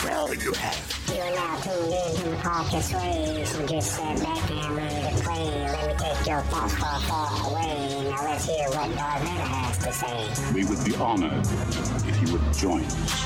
Well, you have. You're now tuned in to Podcast Waves and just sat back and ready to play. Let me take your thoughts far, far away. Now let's hear what Darth Vader has to say. We would be honored if you would join us.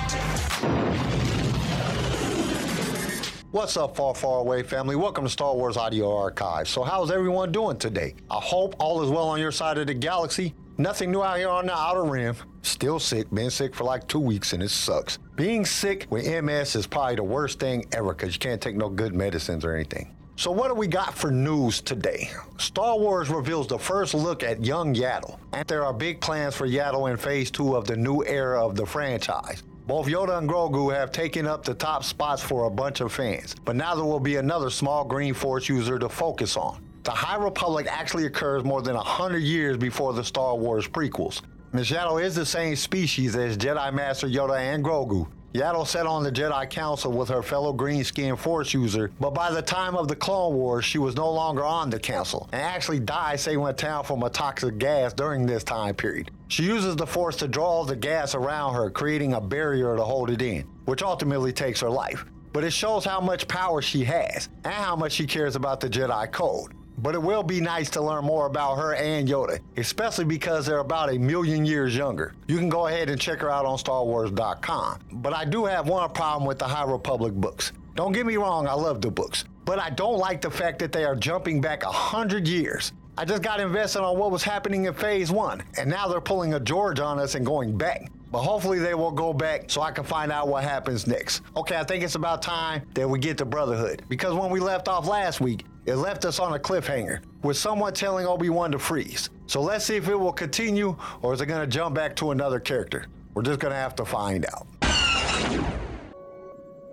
What's up, far, far away family? Welcome to Star Wars Audio Archive. So, how's everyone doing today? I hope all is well on your side of the galaxy. Nothing new out here on the outer rim. Still sick, been sick for like two weeks and it sucks. Being sick with MS is probably the worst thing ever because you can't take no good medicines or anything. So, what do we got for news today? Star Wars reveals the first look at young Yaddle, and there are big plans for Yaddle in phase two of the new era of the franchise. Both Yoda and Grogu have taken up the top spots for a bunch of fans, but now there will be another small green force user to focus on. The High Republic actually occurs more than 100 years before the Star Wars prequels. Ms. Yaddle is the same species as Jedi Master Yoda and Grogu. Yaddle sat on the Jedi Council with her fellow green skinned Force user, but by the time of the Clone Wars, she was no longer on the Council and actually died saving a town from a toxic gas during this time period. She uses the Force to draw the gas around her, creating a barrier to hold it in, which ultimately takes her life. But it shows how much power she has and how much she cares about the Jedi Code. But it will be nice to learn more about her and Yoda, especially because they're about a million years younger. You can go ahead and check her out on StarWars.com. But I do have one problem with the High Republic books. Don't get me wrong, I love the books, but I don't like the fact that they are jumping back a hundred years. I just got invested on what was happening in Phase 1, and now they're pulling a George on us and going back. But hopefully they will go back so I can find out what happens next. Okay, I think it's about time that we get to Brotherhood. Because when we left off last week, it left us on a cliffhanger with someone telling Obi-Wan to freeze. So let's see if it will continue or is it going to jump back to another character. We're just going to have to find out.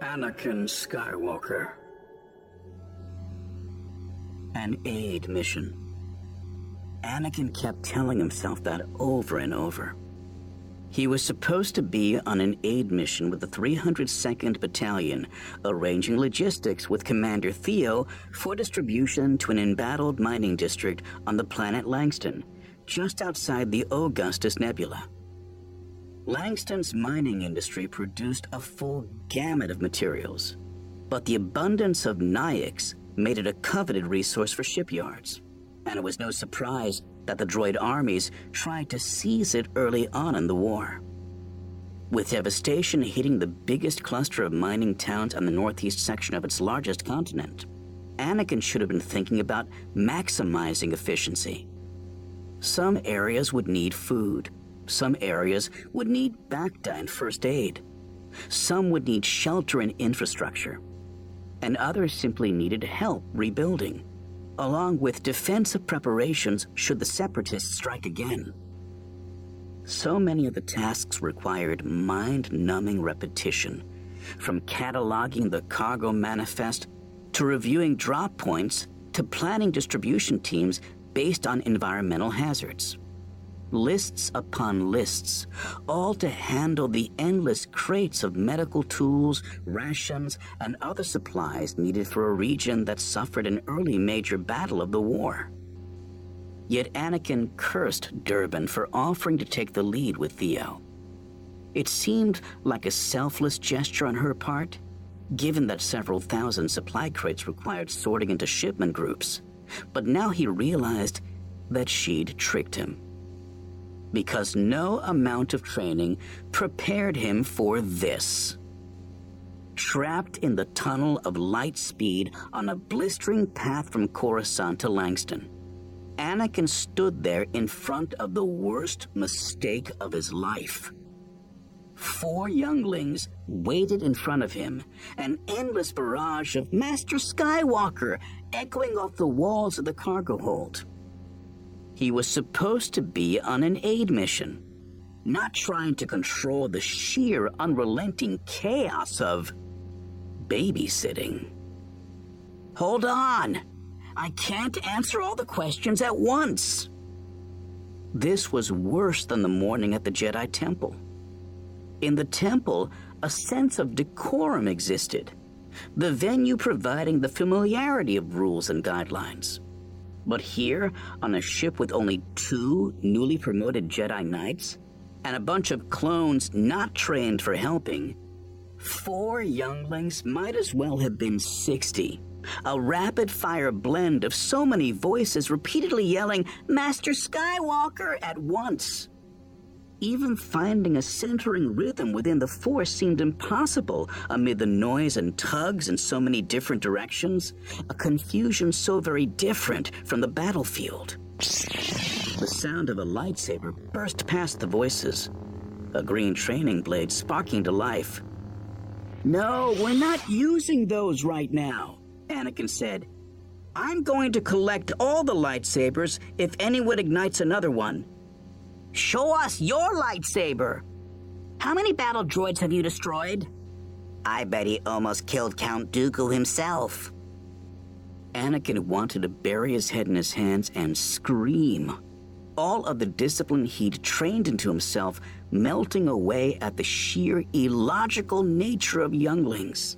Anakin Skywalker. An aid mission. Anakin kept telling himself that over and over. He was supposed to be on an aid mission with the 302nd Battalion, arranging logistics with Commander Theo for distribution to an embattled mining district on the planet Langston, just outside the Augustus Nebula. Langston's mining industry produced a full gamut of materials, but the abundance of Naïx made it a coveted resource for shipyards, and it was no surprise that the droid armies tried to seize it early on in the war. With devastation hitting the biggest cluster of mining towns on the northeast section of its largest continent, Anakin should have been thinking about maximizing efficiency. Some areas would need food, some areas would need Bacta and first aid, some would need shelter and infrastructure, and others simply needed help rebuilding along with defensive preparations should the separatists strike again. So many of the tasks required mind numbing repetition, from cataloging the cargo manifest to reviewing drop points to planning distribution teams based on environmental hazards lists upon lists, all to handle the endless crates of medical tools, rations, and other supplies needed for a region that suffered an early major battle of the war. Yet Anakin cursed Durbin for offering to take the lead with Theo. It seemed like a selfless gesture on her part, given that several thousand supply crates required sorting into shipment groups. But now he realized that she'd tricked him because no amount of training prepared him for this. Trapped in the tunnel of light speed on a blistering path from Coruscant to Langston, Anakin stood there in front of the worst mistake of his life. Four younglings waited in front of him, an endless barrage of Master Skywalker echoing off the walls of the cargo hold. He was supposed to be on an aid mission, not trying to control the sheer, unrelenting chaos of babysitting. Hold on! I can't answer all the questions at once. This was worse than the morning at the Jedi Temple. In the temple, a sense of decorum existed, the venue providing the familiarity of rules and guidelines. But here, on a ship with only two newly promoted Jedi Knights and a bunch of clones not trained for helping, Four younglings might as well have been 60. A rapid fire blend of so many voices repeatedly yelling, Master Skywalker, at once. Even finding a centering rhythm within the force seemed impossible amid the noise and tugs in so many different directions, a confusion so very different from the battlefield. The sound of a lightsaber burst past the voices, a green training blade sparking to life. No, we're not using those right now, Anakin said. I'm going to collect all the lightsabers if anyone ignites another one. Show us your lightsaber. How many battle droids have you destroyed? I bet he almost killed Count Dooku himself. Anakin wanted to bury his head in his hands and scream. All of the discipline he'd trained into himself melting away at the sheer illogical nature of younglings.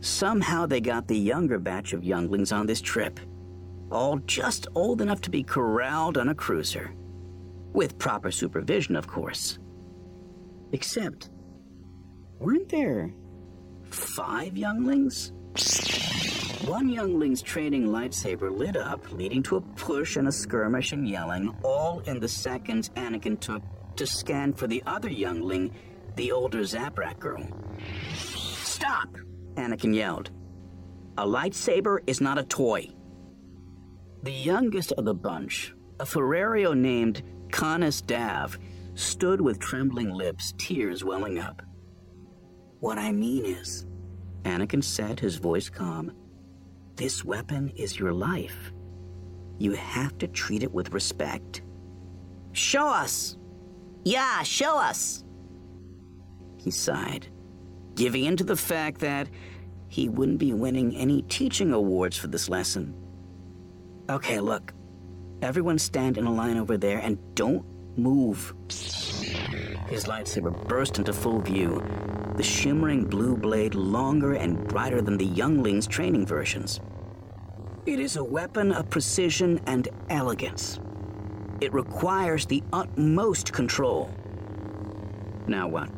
Somehow they got the younger batch of younglings on this trip, all just old enough to be corralled on a cruiser. With proper supervision, of course. Except, weren't there five younglings? One youngling's training lightsaber lit up, leading to a push and a skirmish and yelling, all in the seconds Anakin took to scan for the other youngling, the older Zabrak girl. Stop! Anakin yelled. A lightsaber is not a toy. The youngest of the bunch, a Ferrario named Canis Dav stood with trembling lips, tears welling up. What I mean is, Anakin said, his voice calm, this weapon is your life. You have to treat it with respect. Show us! Yeah, show us! He sighed, giving in to the fact that he wouldn't be winning any teaching awards for this lesson. Okay, look, Everyone stand in a line over there and don't move. His lightsaber burst into full view, the shimmering blue blade longer and brighter than the youngling's training versions. It is a weapon of precision and elegance. It requires the utmost control. Now what?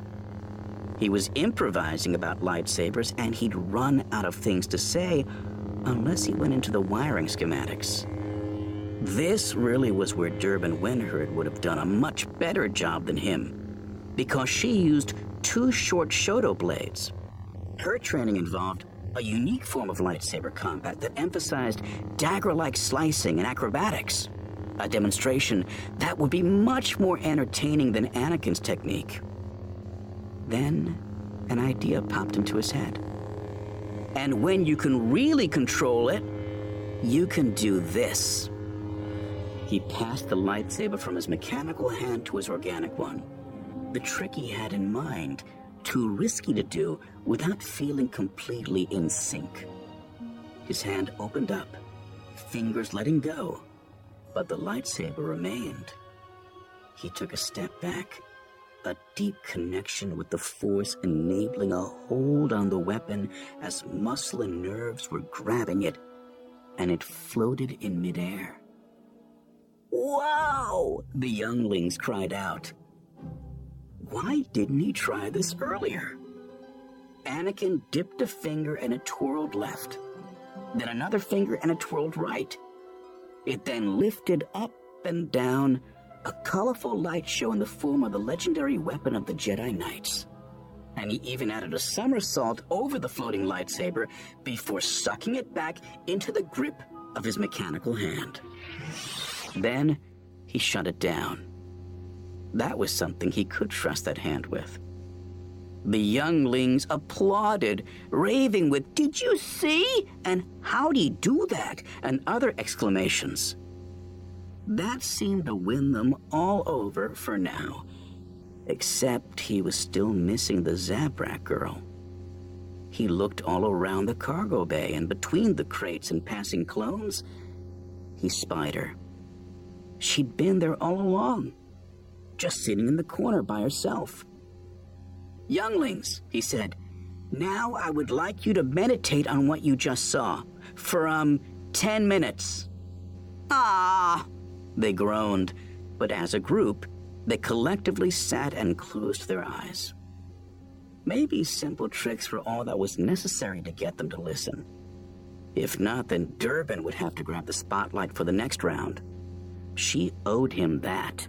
He was improvising about lightsabers and he'd run out of things to say unless he went into the wiring schematics. This really was where Durbin Wenherd would have done a much better job than him, because she used two short Shoto blades. Her training involved a unique form of lightsaber combat that emphasized dagger like slicing and acrobatics, a demonstration that would be much more entertaining than Anakin's technique. Then, an idea popped into his head. And when you can really control it, you can do this. He passed the lightsaber from his mechanical hand to his organic one. The trick he had in mind, too risky to do without feeling completely in sync. His hand opened up, fingers letting go, but the lightsaber remained. He took a step back, a deep connection with the Force enabling a hold on the weapon as muscle and nerves were grabbing it, and it floated in midair. Wow! The younglings cried out. Why didn't he try this earlier? Anakin dipped a finger and it twirled left, then another finger and it twirled right. It then lifted up and down, a colorful light show in the form of the legendary weapon of the Jedi Knights. And he even added a somersault over the floating lightsaber before sucking it back into the grip of his mechanical hand. Then he shut it down. That was something he could trust that hand with. The younglings applauded, raving with, Did you see? and How'd he do that? and other exclamations. That seemed to win them all over for now. Except he was still missing the Zabrak girl. He looked all around the cargo bay and between the crates and passing clones. He spied her. She'd been there all along, just sitting in the corner by herself. Younglings, he said, now I would like you to meditate on what you just saw for, um, ten minutes. Ah, they groaned, but as a group, they collectively sat and closed their eyes. Maybe simple tricks were all that was necessary to get them to listen. If not, then Durbin would have to grab the spotlight for the next round. She owed him that.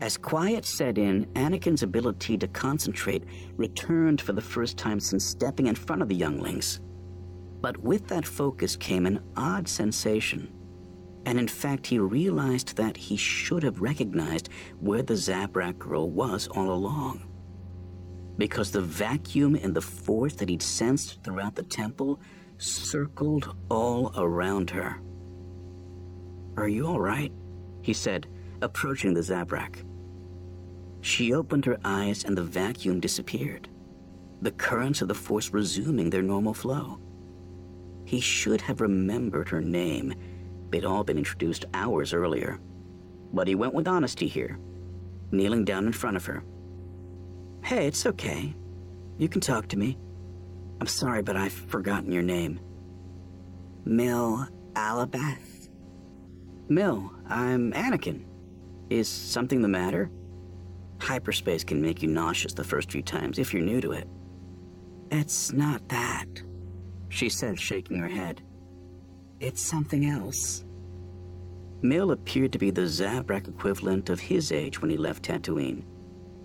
As quiet set in, Anakin's ability to concentrate returned for the first time since stepping in front of the younglings. But with that focus came an odd sensation. And in fact, he realized that he should have recognized where the Zabrak girl was all along. Because the vacuum and the force that he'd sensed throughout the temple circled all around her. Are you all right? He said, approaching the Zabrak. She opened her eyes and the vacuum disappeared, the currents of the force resuming their normal flow. He should have remembered her name. They'd all been introduced hours earlier. But he went with honesty here, kneeling down in front of her. Hey, it's okay. You can talk to me. I'm sorry, but I've forgotten your name. Mill Alibeth. Mill, I'm Anakin. Is something the matter? Hyperspace can make you nauseous the first few times if you're new to it. It's not that, she said, shaking her head. It's something else. Mill appeared to be the Zabrak equivalent of his age when he left Tatooine.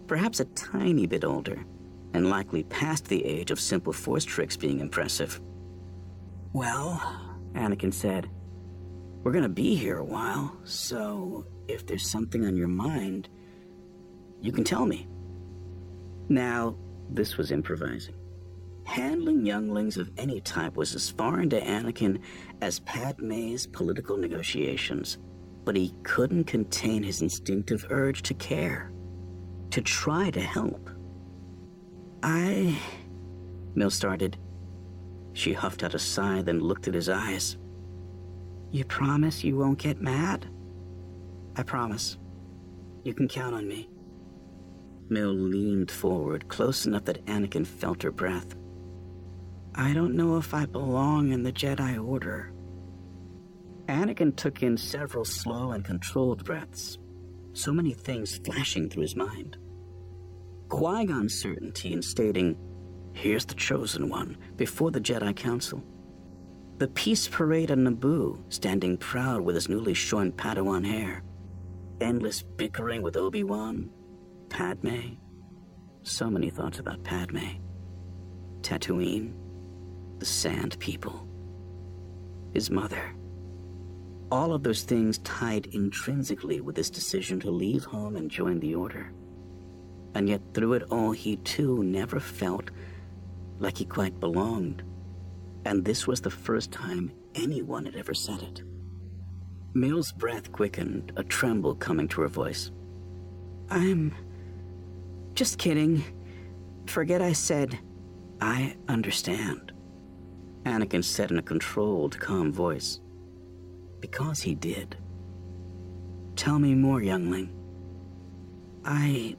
Perhaps a tiny bit older, and likely past the age of simple force tricks being impressive. Well, Anakin said, we're gonna be here a while, so if there's something on your mind, you can tell me. Now, this was improvising. Handling younglings of any type was as foreign to Anakin as Padme's political negotiations, but he couldn't contain his instinctive urge to care, to try to help. I. Mill started. She huffed out a sigh, then looked at his eyes. You promise you won't get mad? I promise. You can count on me. Mill leaned forward, close enough that Anakin felt her breath. I don't know if I belong in the Jedi Order. Anakin took in several slow and controlled breaths, so many things flashing through his mind. Qui Gon's certainty in stating, Here's the chosen one, before the Jedi Council. The peace parade on Naboo, standing proud with his newly shorn Padawan hair. Endless bickering with Obi Wan, Padme. So many thoughts about Padme. Tatooine. The Sand People. His mother. All of those things tied intrinsically with his decision to leave home and join the Order. And yet, through it all, he too never felt like he quite belonged. And this was the first time anyone had ever said it. Mill's breath quickened, a tremble coming to her voice. I'm just kidding. Forget I said. I understand. Anakin said in a controlled, calm voice. Because he did. Tell me more, youngling. I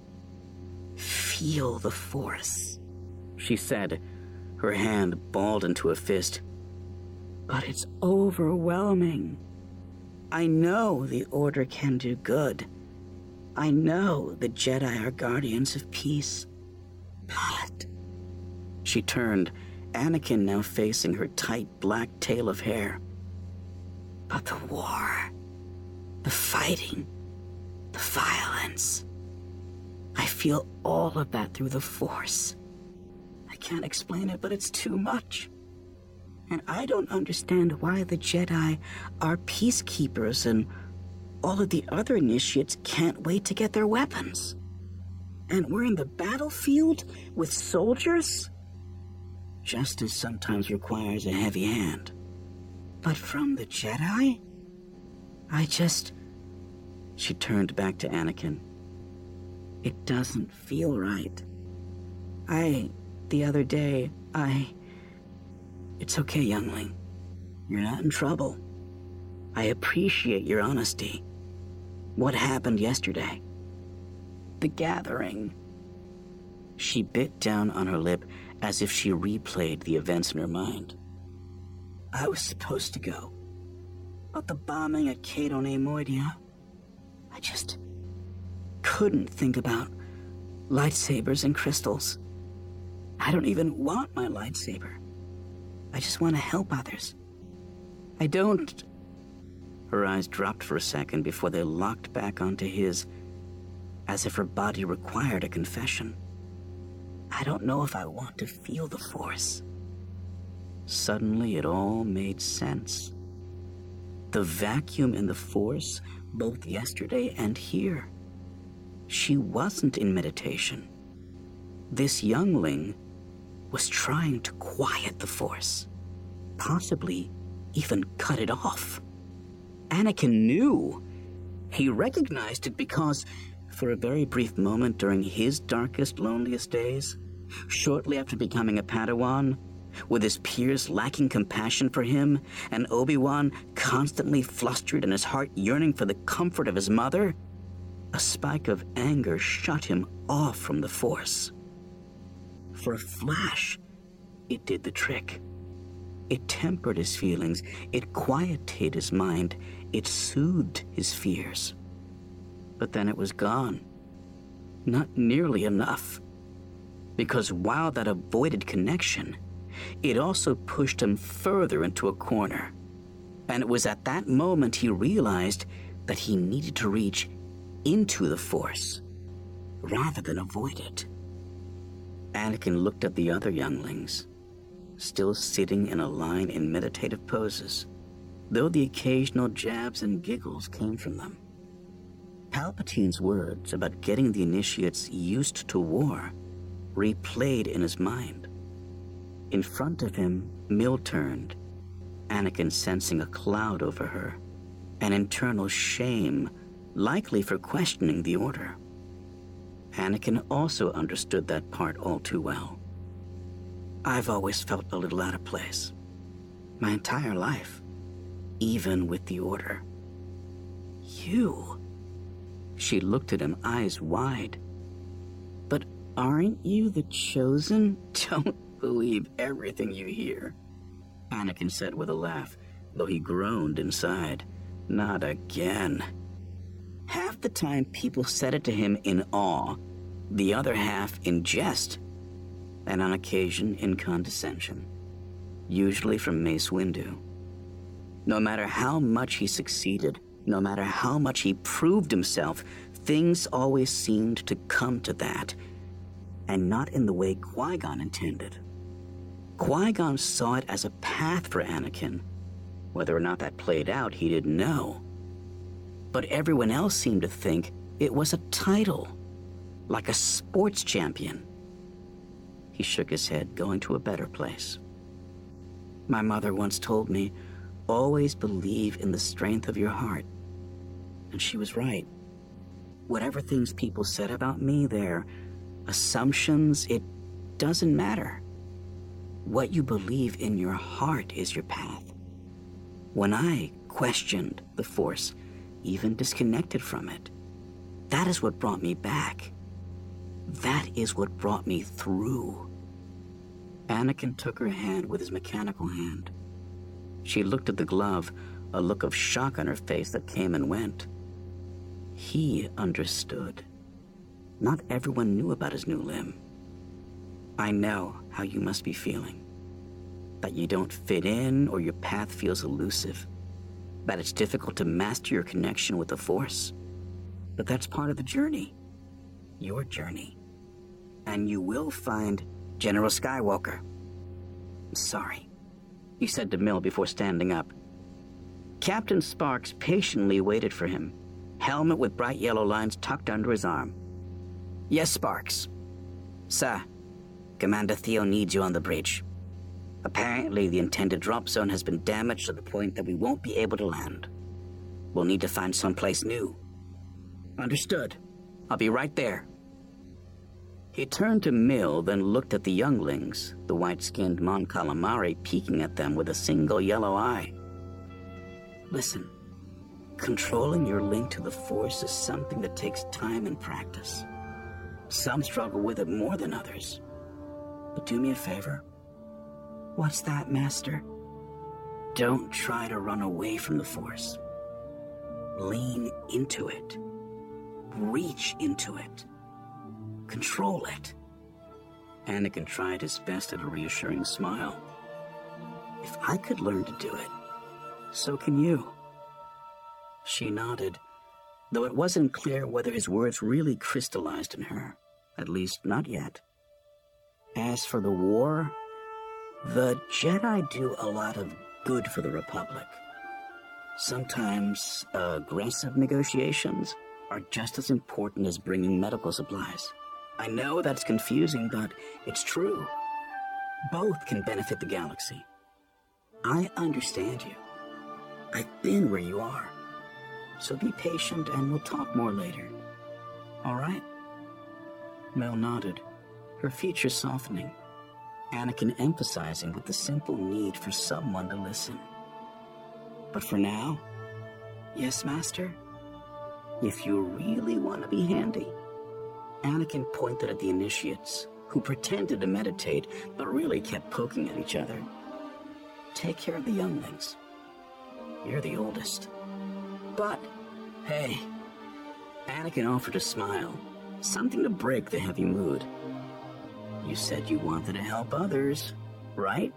feel the Force, she said, her hand balled into a fist. But it's overwhelming. I know the Order can do good. I know the Jedi are guardians of peace. But. She turned, Anakin now facing her tight black tail of hair. But the war, the fighting, the violence. I feel all of that through the Force. I can't explain it, but it's too much. And I don't understand why the Jedi are peacekeepers and all of the other initiates can't wait to get their weapons. And we're in the battlefield with soldiers? Justice sometimes requires a heavy hand. But from the Jedi? I just. She turned back to Anakin. It doesn't feel right. I the other day, I. It's okay, youngling. You're not in trouble. I appreciate your honesty. What happened yesterday? The gathering. She bit down on her lip as if she replayed the events in her mind. I was supposed to go. But the bombing at Cato Neimoidia, I just couldn't think about lightsabers and crystals. I don't even want my lightsaber. I just want to help others. I don't. Her eyes dropped for a second before they locked back onto his, as if her body required a confession. I don't know if I want to feel the Force. Suddenly, it all made sense. The vacuum in the Force, both yesterday and here. She wasn't in meditation. This youngling was trying to quiet the Force, possibly even cut it off. Anakin knew. He recognized it because, for a very brief moment during his darkest, loneliest days, shortly after becoming a Padawan, with his peers lacking compassion for him, and Obi-Wan constantly flustered and his heart yearning for the comfort of his mother, a spike of anger shut him off from the Force. For a flash, it did the trick. It tempered his feelings, it quieted his mind, it soothed his fears. But then it was gone. Not nearly enough. Because while that avoided connection, it also pushed him further into a corner. And it was at that moment he realized that he needed to reach into the Force rather than avoid it. Anakin looked at the other younglings still sitting in a line in meditative poses, though the occasional jabs and giggles came from them. Palpatine's words about getting the initiates used to war replayed in his mind. In front of him, Mill turned, Anakin sensing a cloud over her, an internal shame, likely for questioning the order. Anakin also understood that part all too well. I've always felt a little out of place. My entire life. Even with the order. You. She looked at him, eyes wide. But aren't you the chosen? Don't believe everything you hear. Anakin said with a laugh, though he groaned inside. Not again. Half the time people said it to him in awe, the other half in jest and on occasion in condescension, usually from Mace Windu. No matter how much he succeeded, no matter how much he proved himself, things always seemed to come to that, and not in the way Qui Gon intended. Qui Gon saw it as a path for Anakin. Whether or not that played out, he didn't know. But everyone else seemed to think it was a title, like a sports champion. He shook his head, going to a better place. My mother once told me, always believe in the strength of your heart. And she was right. Whatever things people said about me, their assumptions, it doesn't matter. What you believe in your heart is your path. When I questioned the Force, even disconnected from it, that is what brought me back. That is what brought me through. Anakin took her hand with his mechanical hand. She looked at the glove, a look of shock on her face that came and went. He understood. Not everyone knew about his new limb. I know how you must be feeling. That you don't fit in or your path feels elusive. That it's difficult to master your connection with the Force. But that's part of the journey your journey. And you will find General Skywalker. Sorry, he said to Mill before standing up. Captain Sparks patiently waited for him, helmet with bright yellow lines tucked under his arm. Yes, Sparks. Sir, Commander Theo needs you on the bridge. Apparently, the intended drop zone has been damaged to the point that we won't be able to land. We'll need to find someplace new. Understood. I'll be right there. He turned to Mill, then looked at the younglings, the white skinned Mon Calamari peeking at them with a single yellow eye. Listen, controlling your link to the Force is something that takes time and practice. Some struggle with it more than others. But do me a favor. What's that, Master? Don't try to run away from the Force. Lean into it. Reach into it. Control it. Anakin tried his best at a reassuring smile. If I could learn to do it, so can you. She nodded, though it wasn't clear whether his words really crystallized in her. At least, not yet. As for the war, the Jedi do a lot of good for the Republic. Sometimes aggressive negotiations are just as important as bringing medical supplies. I know that's confusing, but it's true. Both can benefit the galaxy. I understand you. I've been where you are. So be patient and we'll talk more later. All right? Mel nodded, her features softening. Anakin emphasizing with the simple need for someone to listen. But for now, yes, Master? If you really want to be handy. Anakin pointed at the initiates, who pretended to meditate but really kept poking at each other. Take care of the younglings. You're the oldest. But, hey, Anakin offered a smile, something to break the heavy mood. You said you wanted to help others, right?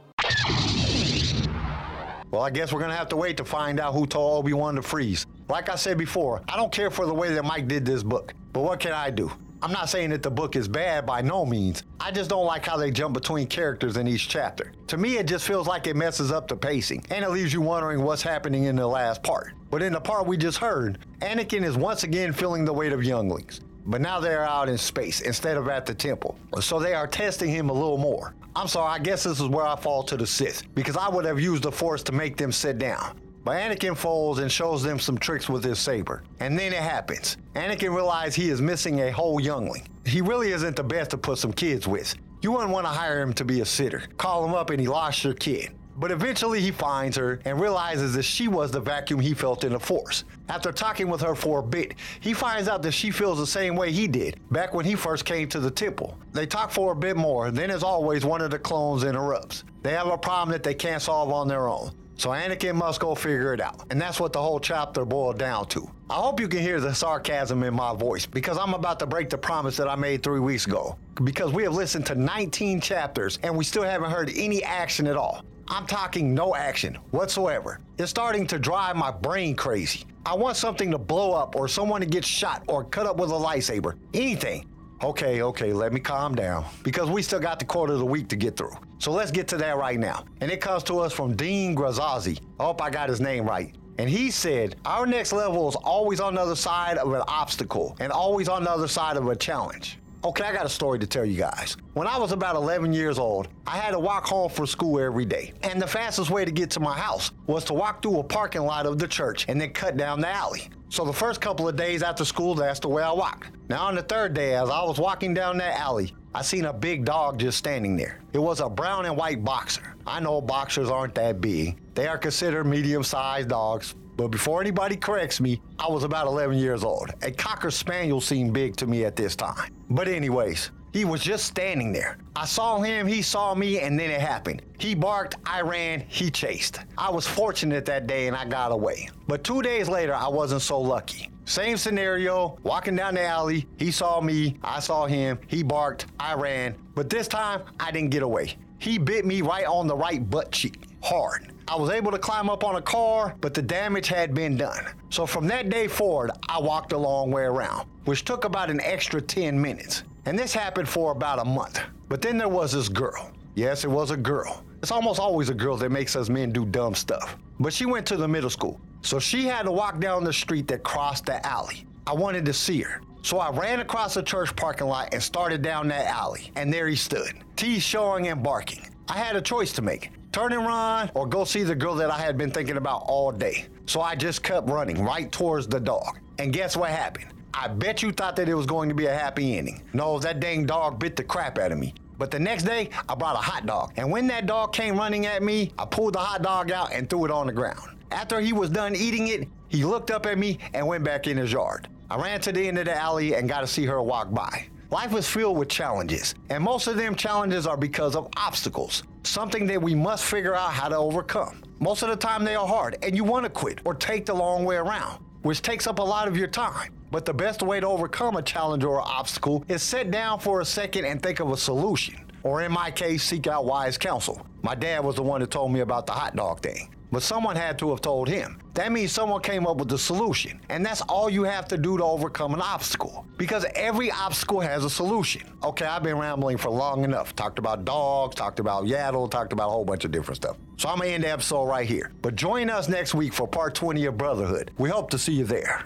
Well, I guess we're gonna have to wait to find out who told Obi Wan to freeze. Like I said before, I don't care for the way that Mike did this book, but what can I do? I'm not saying that the book is bad by no means. I just don't like how they jump between characters in each chapter. To me, it just feels like it messes up the pacing, and it leaves you wondering what's happening in the last part. But in the part we just heard, Anakin is once again feeling the weight of younglings. But now they're out in space instead of at the temple. So they are testing him a little more. I'm sorry, I guess this is where I fall to the Sith, because I would have used the Force to make them sit down. But Anakin folds and shows them some tricks with his saber. And then it happens. Anakin realizes he is missing a whole youngling. He really isn't the best to put some kids with. You wouldn't want to hire him to be a sitter. Call him up and he lost your kid. But eventually he finds her and realizes that she was the vacuum he felt in the Force. After talking with her for a bit, he finds out that she feels the same way he did back when he first came to the temple. They talk for a bit more, then as always, one of the clones interrupts. They have a problem that they can't solve on their own. So Anakin must go figure it out. And that's what the whole chapter boiled down to. I hope you can hear the sarcasm in my voice because I'm about to break the promise that I made three weeks ago. Because we have listened to 19 chapters and we still haven't heard any action at all. I'm talking no action whatsoever. It's starting to drive my brain crazy. I want something to blow up or someone to get shot or cut up with a lightsaber. Anything. Okay, okay, let me calm down because we still got the quarter of the week to get through. So let's get to that right now. And it comes to us from Dean Graziosi. I hope I got his name right. And he said, Our next level is always on the other side of an obstacle and always on the other side of a challenge. Okay, I got a story to tell you guys. When I was about 11 years old, I had to walk home from school every day. And the fastest way to get to my house was to walk through a parking lot of the church and then cut down the alley. So the first couple of days after school, that's the way I walked. Now, on the third day, as I was walking down that alley, I seen a big dog just standing there. It was a brown and white boxer. I know boxers aren't that big. They are considered medium-sized dogs, but before anybody corrects me, I was about 11 years old. A Cocker Spaniel seemed big to me at this time. But, anyways, he was just standing there. I saw him, he saw me, and then it happened. He barked, I ran, he chased. I was fortunate that day and I got away. But two days later, I wasn't so lucky. Same scenario, walking down the alley, he saw me, I saw him, he barked, I ran, but this time I didn't get away. He bit me right on the right butt cheek, hard. I was able to climb up on a car, but the damage had been done. So from that day forward, I walked a long way around, which took about an extra 10 minutes. And this happened for about a month. But then there was this girl. Yes, it was a girl. It's almost always a girl that makes us men do dumb stuff. But she went to the middle school. So she had to walk down the street that crossed the alley. I wanted to see her. So I ran across the church parking lot and started down that alley. And there he stood, teeth showing and barking. I had a choice to make turn and run, or go see the girl that I had been thinking about all day. So I just kept running right towards the dog. And guess what happened? I bet you thought that it was going to be a happy ending. No, that dang dog bit the crap out of me. But the next day, I brought a hot dog. And when that dog came running at me, I pulled the hot dog out and threw it on the ground. After he was done eating it, he looked up at me and went back in his yard. I ran to the end of the alley and got to see her walk by. Life is filled with challenges, and most of them challenges are because of obstacles, something that we must figure out how to overcome. Most of the time, they are hard, and you want to quit or take the long way around, which takes up a lot of your time. But the best way to overcome a challenge or obstacle is sit down for a second and think of a solution. Or in my case, seek out wise counsel. My dad was the one that told me about the hot dog thing but someone had to have told him. That means someone came up with the solution. And that's all you have to do to overcome an obstacle. Because every obstacle has a solution. Okay, I've been rambling for long enough. Talked about dogs, talked about Yaddle, talked about a whole bunch of different stuff. So I'm gonna end the episode right here. But join us next week for part 20 of Brotherhood. We hope to see you there.